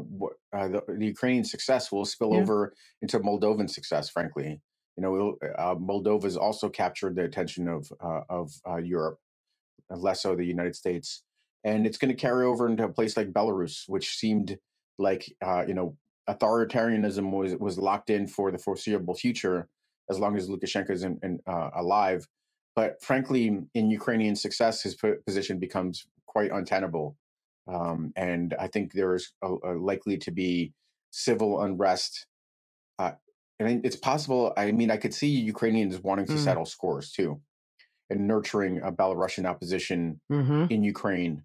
uh, the, the, Ukrainian success will spill yeah. over into Moldovan success. Frankly, you know, uh, Moldova has also captured the attention of uh, of uh, Europe, less so the United States, and it's going to carry over into a place like Belarus, which seemed like you know authoritarianism was was locked in for the foreseeable future as long as Lukashenko is in, in, uh, alive. But frankly, in Ukrainian success, his position becomes quite untenable. Um, and I think there's a, a likely to be civil unrest. Uh, and it's possible. I mean, I could see Ukrainians wanting to mm. settle scores too. and nurturing a Belarusian opposition Mm-hmm. in Ukraine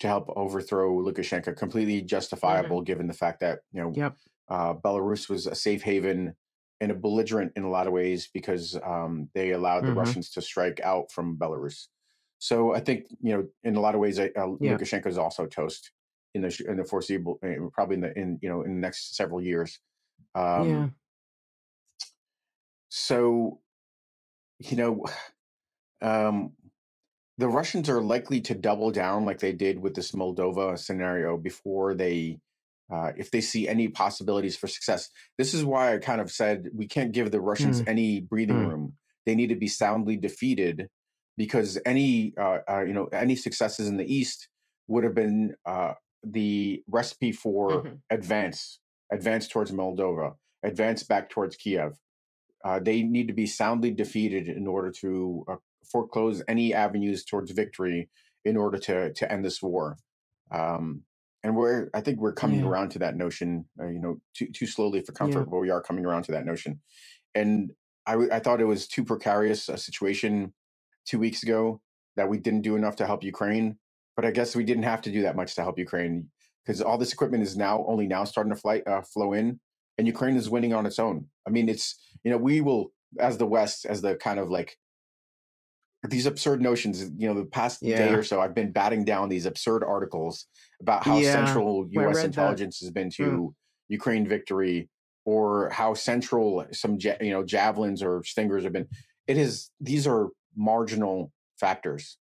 to help overthrow Lukashenko. Completely justifiable given the fact that you know Yep. uh, Belarus was a safe haven and a belligerent in a lot of ways because um, they allowed the Mhm. Russians to strike out from Belarus. So I think you know, in a lot of ways, uh, Yeah. Lukashenko is also toast in the in the foreseeable, uh, probably in the in you know in the next several years. Um, yeah. So, you know, um, the Russians are likely to double down like they did with this Moldova scenario before they, uh, if they see any possibilities for success. This is why I kind of said we can't give the Russians any breathing Mm. room. They need to be soundly defeated because any, uh, uh, you know, any successes in the East would have been uh, the recipe for Mhm. advance, advance towards Moldova, advance back towards Kiev. Uh, they need to be soundly defeated in order to uh, foreclose any avenues towards victory in order to to end this war. Um, and we're I think we're coming Yeah. around to that notion. Uh, you know, too too slowly for comfort, Yeah. but we are coming around to that notion. And I w- I thought it was too precarious a situation two weeks ago that we didn't do enough to help Ukraine. But I guess we didn't have to do that much to help Ukraine because all this equipment is now only now starting to fly, uh, flow in, and Ukraine is winning on its own. I mean, it's you know we will as the West as the kind of like these absurd notions. You know, the past day or so, I've been batting down these absurd articles about how Yeah. central U.S. read that. intelligence has been to Mm. Ukraine victory, or how central some you know javelins or stingers have been. It is these are marginal factors.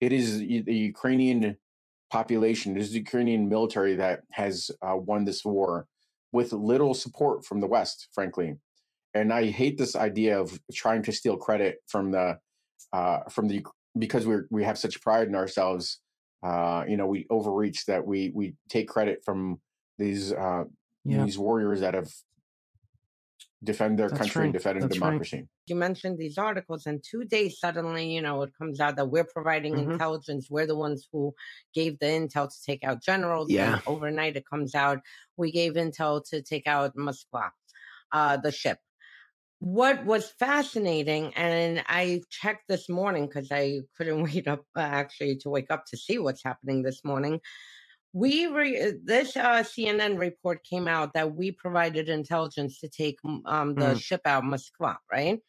It is the Ukrainian population, it is the Ukrainian military that has uh, won this war with little support from the West, frankly. And I hate this idea of trying to steal credit from the uh, from the because we're we have such pride in ourselves. Uh, you know, we overreach that we we take credit from these uh, Yeah. these warriors that have defend their That's country and right. defended That's right. democracy. you mentioned these articles and two days suddenly you know it comes out that we're providing Mhm. intelligence we're the ones who gave the intel to take out generals Yeah. and overnight it comes out we gave intel to take out moskva uh, the ship what was fascinating and i checked this morning because i couldn't wait up uh, actually to wake up to see what's happening this morning we re- this uh, CNN report came out that we provided intelligence to take um, the Mm. ship out Moskva, right?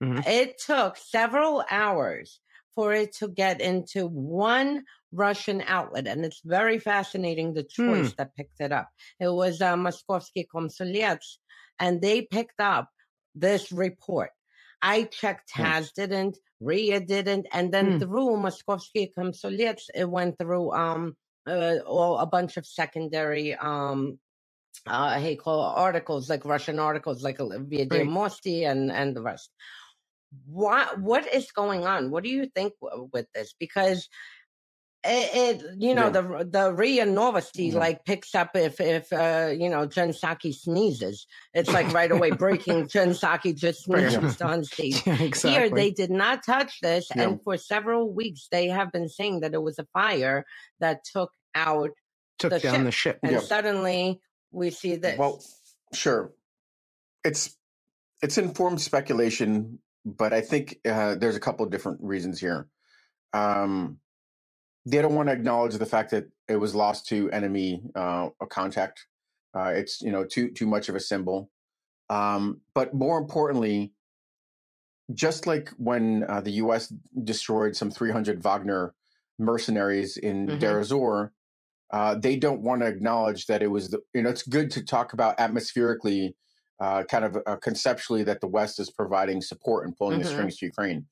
Mhm. It took several hours for it to get into one Russian outlet, and it's very fascinating the choice that picked it up. It was uh, Moskovsky Komsomolets, and they picked up this report. I checked. TASS didn't, Ria didn't, and then Hmm. through Moskovsky Komsomolets, it went through um uh, all a bunch of secondary um uh hey call articles like Russian articles like Via Right. Mosti and and the rest. What what is going on? What do you think w- with this? Because it, it you know Yeah. the the Ria Novosti Yeah. like picks up if if uh you know Jen Psaki sneezes, it's like right away breaking. Jen Psaki just Right. sneezed on stage. Exactly. Here, they did not touch this, and for several weeks they have been saying that it was a fire that took out, took the down ship. the ship. and suddenly we see this. Well, sure. It's it's informed speculation, but I think uh, there's a couple of different reasons here. Um, they don't want to acknowledge the fact that it was lost to enemy uh, contact. Uh, it's you know too too much of a symbol. Um, but more importantly, just like when uh, the U.S. destroyed some 300 Wagner mercenaries in Mhm. Deir ez-Zor, uh, they don't want to acknowledge that it was the, you know it's good to talk about atmospherically uh, kind of uh, conceptually that the west is providing support and pulling the Mhm. strings to ukraine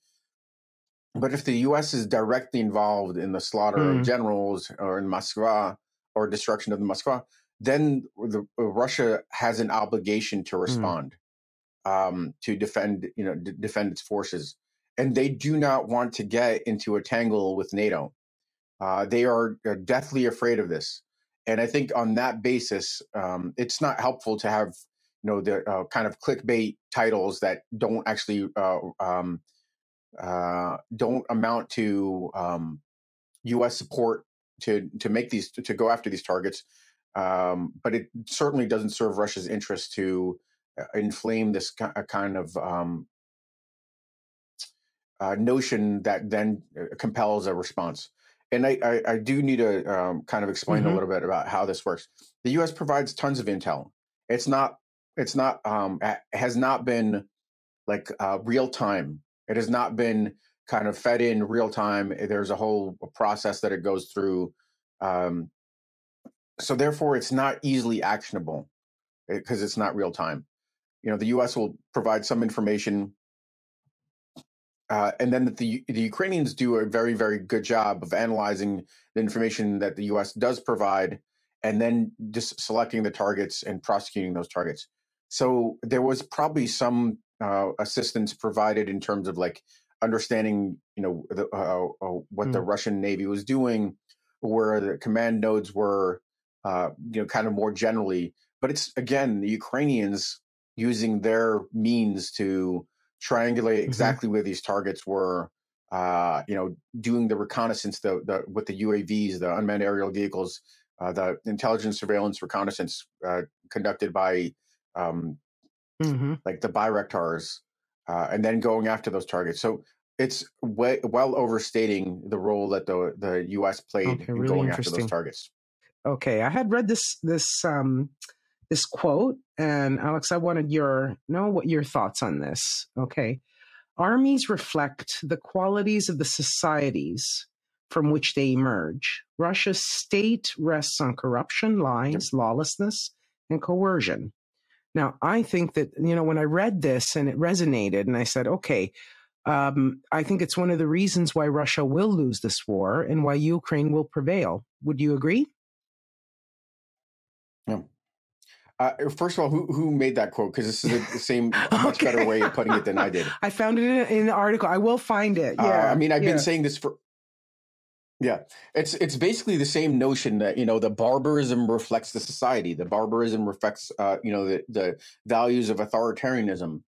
but if the us is directly involved in the slaughter Hmm. of generals or in moskva or destruction of the moskva then the, uh, russia has an obligation to respond um, to defend you know d- defend its forces. And they do not want to get into a tangle with nato. Uh, they are, are deathly afraid of this, and I think on that basis, um, it's not helpful to have you know the uh, kind of clickbait titles that don't actually uh, um, uh, don't amount to um, U.S. support to to make these to go after these targets. Um, but it certainly doesn't serve Russia's interest to uh, inflame this uh, kind of um, uh, notion that then uh, compels a response. And I, I, I do need to um, kind of explain mm-hmm. a little bit about how this works. The U.S. provides tons of intel. It's not it's not um, has not been like uh, real time. It has not been kind of fed in real time. There's a whole process that it goes through. Um, so therefore, it's not easily actionable because it's not real time. You know, the U.S. will provide some information uh, and then the the Ukrainians do a very very good job of analyzing the information that the U.S. does provide, and then just selecting the targets and prosecuting those targets. So there was probably some uh, assistance provided in terms of like understanding, you know, the, uh, uh what mm. the Russian Navy was doing, where the command nodes were, uh, you know, kind of more generally. But it's again the Ukrainians using their means to triangulate mm-hmm. exactly mm-hmm. where these targets were. Uh, you know, doing the reconnaissance, the, the with the UAVs, the unmanned aerial vehicles, uh, the intelligence, surveillance, reconnaissance uh, conducted by um, mm-hmm. like the Bayraktars, uh, and then going after those targets. So it's way, well overstating the role that the the U.S. played okay, in really going after those targets. Okay, I had read this this um, this quote, and Alex, I wanted your know what your thoughts on this. Okay, armies reflect the qualities of the societies from which they emerge. Russia's state rests on corruption, lies, lawlessness, and coercion. Now, I think that, you know, when I read this and it resonated, and I said, okay, um, I think it's one of the reasons why Russia will lose this war and why Ukraine will prevail. Would you agree? Yeah. Uh, first of all, who who made that quote? Because this is the same much okay. better way of putting it than I did. I found it in, in the article. I will find it. Yeah, uh, I mean, I've yeah. been saying this for. Yeah, it's it's basically the same notion that you know the barbarism reflects the society. The barbarism reflects uh, you know the the values of authoritarianism,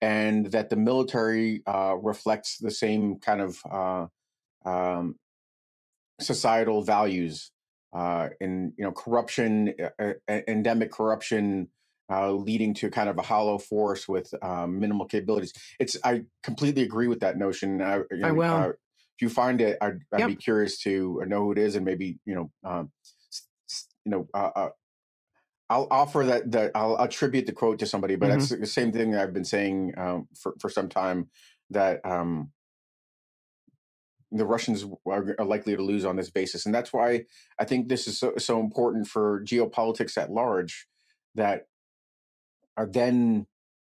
and that the military uh, reflects the same kind of uh, um, societal values uh, and you know corruption, uh, uh endemic corruption, uh, leading to kind of a hollow force with um, minimal capabilities. It's I completely agree with that notion. I, you know, I will. Uh, you find it, I'd, I'd yep. be curious to know who it is, and maybe you know, um, you know. Uh, I'll offer that. That I'll attribute the quote to somebody, but mm-hmm. that's the same thing I've been saying um, for for some time. That um, the Russians are, likely to lose on this basis, and that's why I think this is so, so important for geopolitics at large. That are then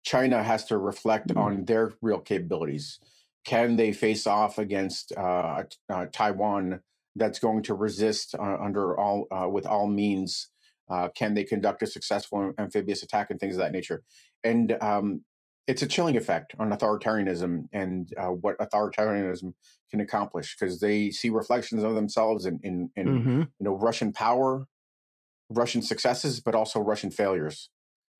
China has to reflect mm-hmm. on their real capabilities. Can they face off against uh, uh, Taiwan that's going to resist uh, under all uh, with all means? Uh, can they conduct a successful amphibious attack and things of that nature? And um, it's a chilling effect on authoritarianism and uh, what authoritarianism can accomplish because they see reflections of themselves in, in, in mm-hmm. you know Russian power, Russian successes, but also Russian failures.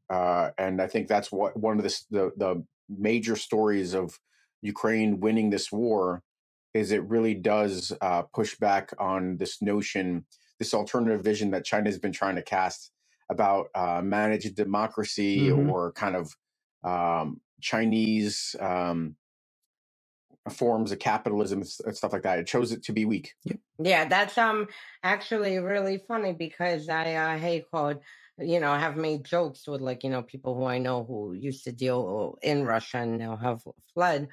Uh, and I think that's what one of the, the, the major stories of Ukraine winning this war is it really does uh, push back on this notion, this alternative vision that China has been trying to cast about uh, managed democracy mm-hmm. or kind of um, Chinese um, forms of capitalism and stuff like that. It chose it to be weak. Yeah, yeah that's um actually really funny because I uh, hate code you know, have made jokes with like, you know, people who I know who used to deal in Russia and now have fled.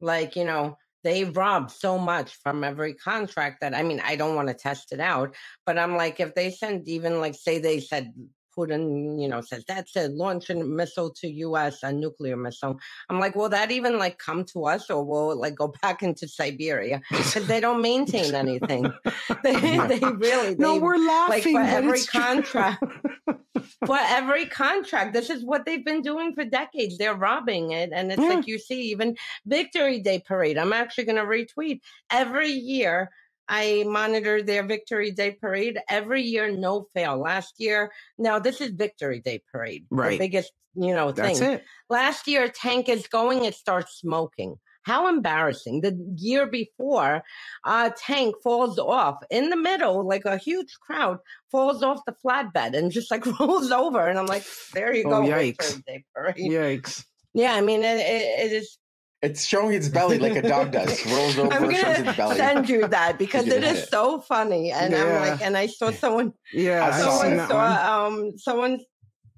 Like, you know, they rob so much from every contract that I mean, I don't want to test it out, but I'm like, if they send even like, say they said Putin, you know, says that's a launch a missile to U.S. a nuclear missile. I'm like, will that even like come to us, or will it like go back into Siberia? Because they don't maintain anything. they, they really they, no, we're laughing. Like for every contract, for every contract, this is what they've been doing for decades. They're robbing it, and it's yeah. like you see even Victory Day parade. I'm actually going to retweet every year I monitor their Victory Day parade every year, no fail. Last year, now this is Victory Day parade, right? The biggest, you know, thing. That's it. Last year, tank is going, it starts smoking. How embarrassing. The year before, a tank falls off in the middle, like a huge crowd falls off the flatbed and just like rolls over. And I'm like, there you oh, go. Yikes. Yikes. Yeah, I mean, it, it, it is It's showing its belly like a dog does. Rolls over, I'm shows its gonna belly. send you that because You're it gonna is hit it. so funny, and I'm like, and I saw someone, Yeah, I saw someone that one. saw, um, someone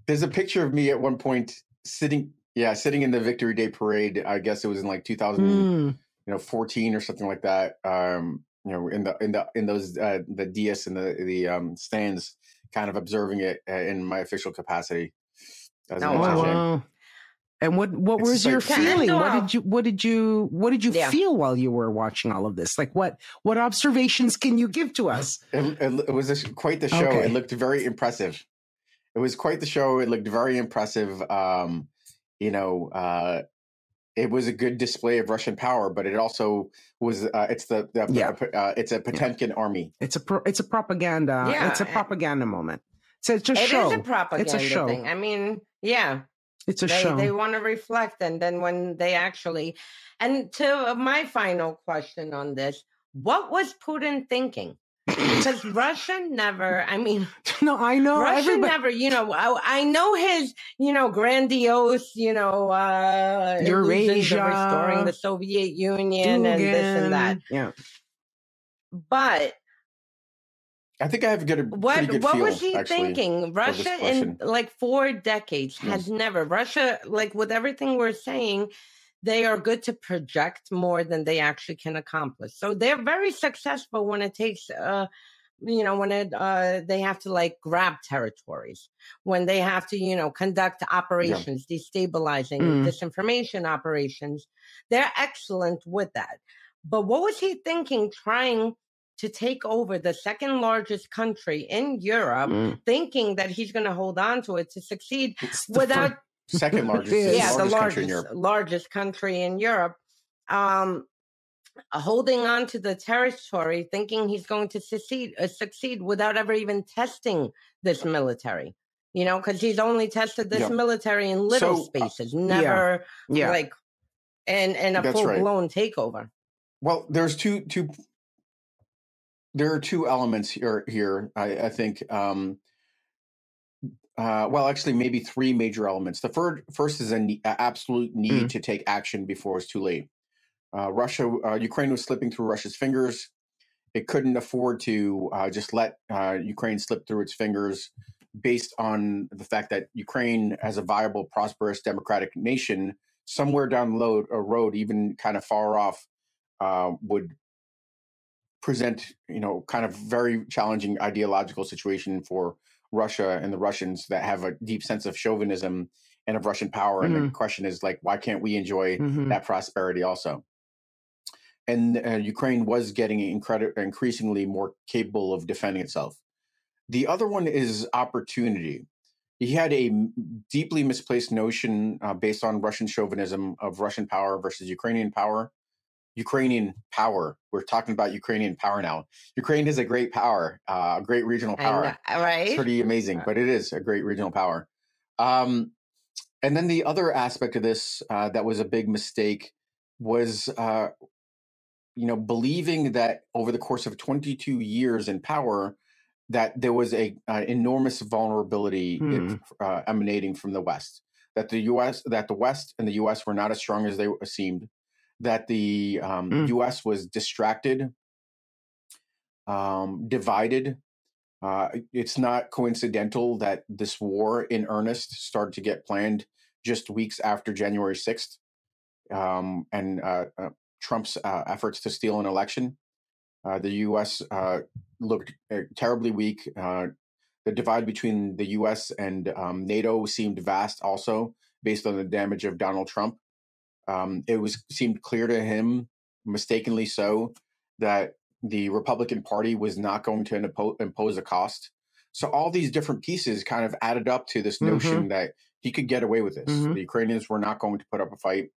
There's a picture of me at one point sitting, yeah, sitting in the Victory Day parade. I guess it was in like 2000, Mm. you know, 14 or something like that. Um, you know, in the in the in those uh, the DS and the the um stands, kind of observing it uh, in my official capacity. As Oh, Oh, wow. And what what It's was like- your feeling? What did you what did you what did you Yeah. feel while you were watching all of this? Like what what observations can you give to us? It, it, it was a, quite the show. Okay. It looked very impressive. It was quite the show. It looked very impressive. Um, you know, uh, it was a good display of Russian power, but it also was. Uh, it's the, the Yeah. uh, it's a Potemkin army. It's a pro, it's a propaganda. Yeah, it's a and- propaganda moment. So it's a It is show. It is a propaganda show. thing. I mean, yeah, it's a they show. they want to reflect, and then when they actually, and to my final question on this, what was Putin thinking? Because Russia never, I mean, no, I know. Russia everybody, never, you know, I, I know his, you know, grandiose, you know, uh, of restoring the Soviet Union and this and that. Yeah. But I think I have a good, what good what feel, was he actually. thinking? Russia in like four decades has never Russia like with everything we're saying. They are good to project more than they actually can accomplish. So they're very successful when it takes uh you know when it uh they have to like grab territories when they have to you know conduct operations destabilizing Mm. disinformation operations they're excellent with that but what was he thinking trying to take over the second largest country in Europe Mm. thinking that he's going to hold on to it to succeed It's without fir- Second largest, Yeah, yeah, largest the country largest in Europe. largest country in Europe, um, holding on to the territory, thinking he's going to succeed uh, succeed without ever even testing this military. You know, because he's only tested this Yeah. military in little So, uh, spaces, never yeah. like in in a That's full right. blown takeover. Well, there's two two. There are two elements here. Here, I, I think. Um, uh, well, actually, maybe three major elements. The first, first is an absolute need Mm. to take action before it's too late. Uh, Russia, uh, Ukraine was slipping through Russia's fingers. It couldn't afford to uh, just let uh, Ukraine slip through its fingers, based on the fact that Ukraine, as a viable, prosperous, democratic nation, somewhere down the road, a road, even kind of far off, uh, would present, you know, kind of very challenging ideological situation for Russia and the Russians that have a deep sense of chauvinism and of Russian power. And the question is like, why can't we enjoy Mhm. that prosperity also? And uh, Ukraine was getting incredi- increasingly more capable of defending itself. The other one is opportunity. He had a deeply misplaced notion uh, based on Russian chauvinism of Russian power versus Ukrainian power. Ukrainian power. We're talking about Ukrainian power now. Ukraine is a great power, uh, a great regional power. Uh, right? It's pretty amazing, but it is a great regional power. Um, and then the other aspect of this uh, that was a big mistake was, uh, you know, believing that over the course of 22 years in power, that there was a uh, enormous vulnerability Hmm. uh, emanating from the West. That the U.S. that the West and the U.S. were not as strong as they seemed. That the um, Mm. U.S. was distracted, um, divided, uh, it's not coincidental that this war in earnest started to get planned just weeks after January 6th um, and uh, uh, Trump's uh, efforts to steal an election. Uh, the U.S. Uh, looked uh, terribly weak. Uh, the divide between the U.S. and um, NATO seemed vast, also based on the damage of Donald Trump. Um, it was seemed clear to him, mistakenly so, that the Republican Party was not going to impo- impose a cost. So all these different pieces kind of added up to this notion that he could get away with this. Mhm. The Ukrainians were not going to put up a fight.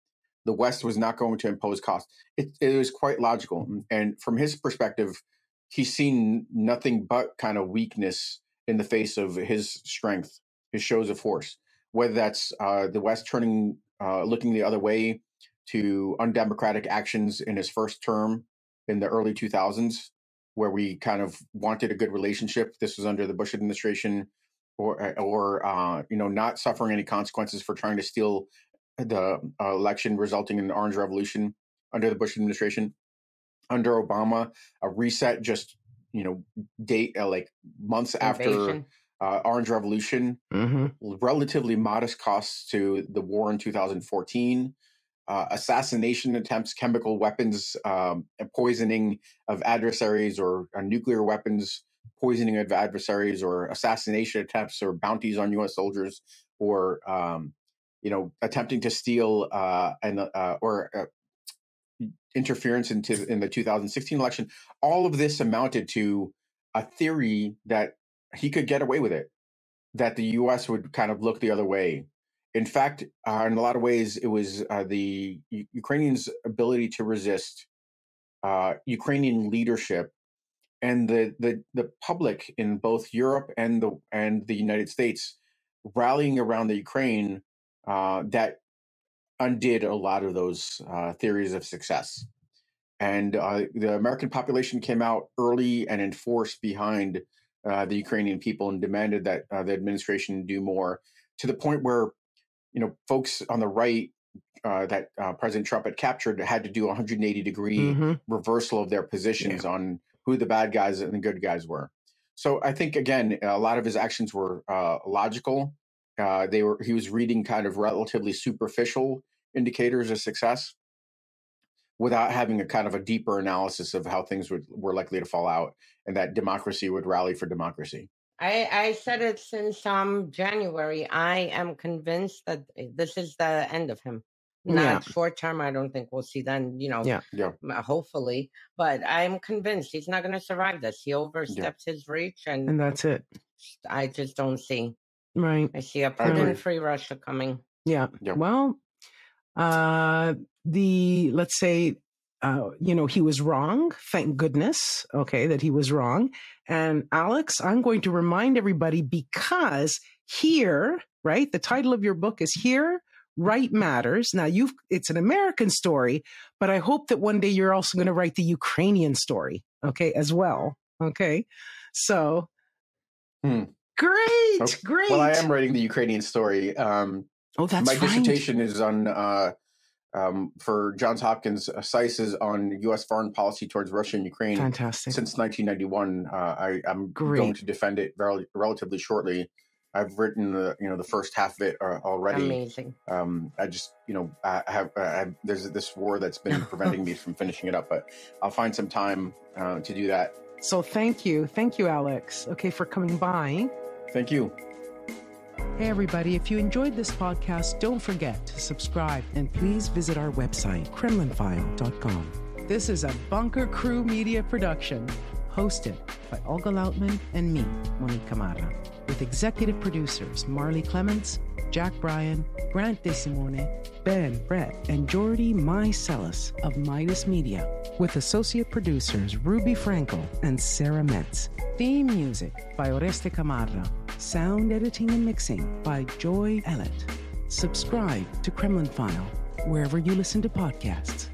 The West was not going to impose cost. It, it was quite logical. And from his perspective, he's seen nothing but kind of weakness in the face of his strength, his shows of force. Whether that's uh, the West turning, uh, looking the other way to undemocratic actions in his first term in the early 2000s, where we kind of wanted a good relationship. This was under the Bush administration, or or uh, you know not suffering any consequences for trying to steal the uh, election resulting in the Orange Revolution under the Bush administration. Under Obama, a reset just you know date uh, like months after uh, Orange Revolution, mm-hmm. relatively modest costs to the war in 2014. Uh, assassination attempts, chemical weapons, um, poisoning of adversaries, or uh, nuclear weapons poisoning of adversaries, or assassination attempts, or bounties on U.S. soldiers, or um, you know, attempting to steal uh, and uh, or uh, interference into in the 2016 election, all of this amounted to a theory that he could get away with it, that the U.S. would kind of look the other way. In fact, uh, in a lot of ways, it was uh, the U- Ukrainians' ability to resist uh, Ukrainian leadership and the, the the public in both Europe and the and the United States rallying around the Ukraine uh, that undid a lot of those uh, theories of success. And uh, the American population came out early and in force behind uh, the Ukrainian people and demanded that uh, the administration do more to the point where, you know, folks on the right uh, that uh, President Trump had captured had to do a 180 degree mm-hmm. reversal of their positions yeah. on who the bad guys and the good guys were. So I think again, a lot of his actions were logical. they were he was reading kind of relatively superficial indicators of success without having a kind of a deeper analysis of how things would, were likely to fall out and that democracy would rally for democracy. I, I said it since um, January. I am convinced that this is the end of him. Not yeah. short term. I don't think we'll see then. You know, yeah, yeah. Hopefully, but I'm convinced he's not going to survive this. He oversteps yeah. his reach, and and that's it. I just don't see. Right. I see a Putin free Russia coming. Yeah. yeah. Well, uh, the let's say uh, you know, he was wrong. Thank goodness, okay, that he was wrong. And Alex, I'm going to remind everybody because here, right, the title of your book is Here, Right Matters. Now, you've, it's an American story, but I hope that one day you're also going to write the Ukrainian story, okay, as well. Okay. So, hmm. great, okay. great. Well, I am writing the Ukrainian story. Um, Oh, that's my dissertation is on uh, um, for Johns Hopkins. Uh, SAIS on U.S. foreign policy towards Russia and Ukraine. Fantastic. Since 1991, uh, I, am going to defend it rel- relatively shortly. I've written the you know the first half of it uh, already. Amazing. Um, I just you know I have I have, there's this war that's been preventing me from finishing it up, but I'll find some time uh, to do that. So thank you, thank you, Alex. Okay, for coming by. Thank you. Hey, everybody, if you enjoyed this podcast, don't forget to subscribe and please visit our website, KremlinFile.com. This is a Bunker Crew Media production hosted by Olga Lautman and me, Monique Camarra, with executive producers Marley Clements, Jack Bryan, Grant DeSimone, Ben Brett, and Jordy Mycelis of Midas Media, with associate producers Ruby Frankel and Sarah Metz. Theme music by Oreste Camarra. Sound editing and mixing by Joy Ellett. Subscribe to Kremlin File wherever you listen to podcasts.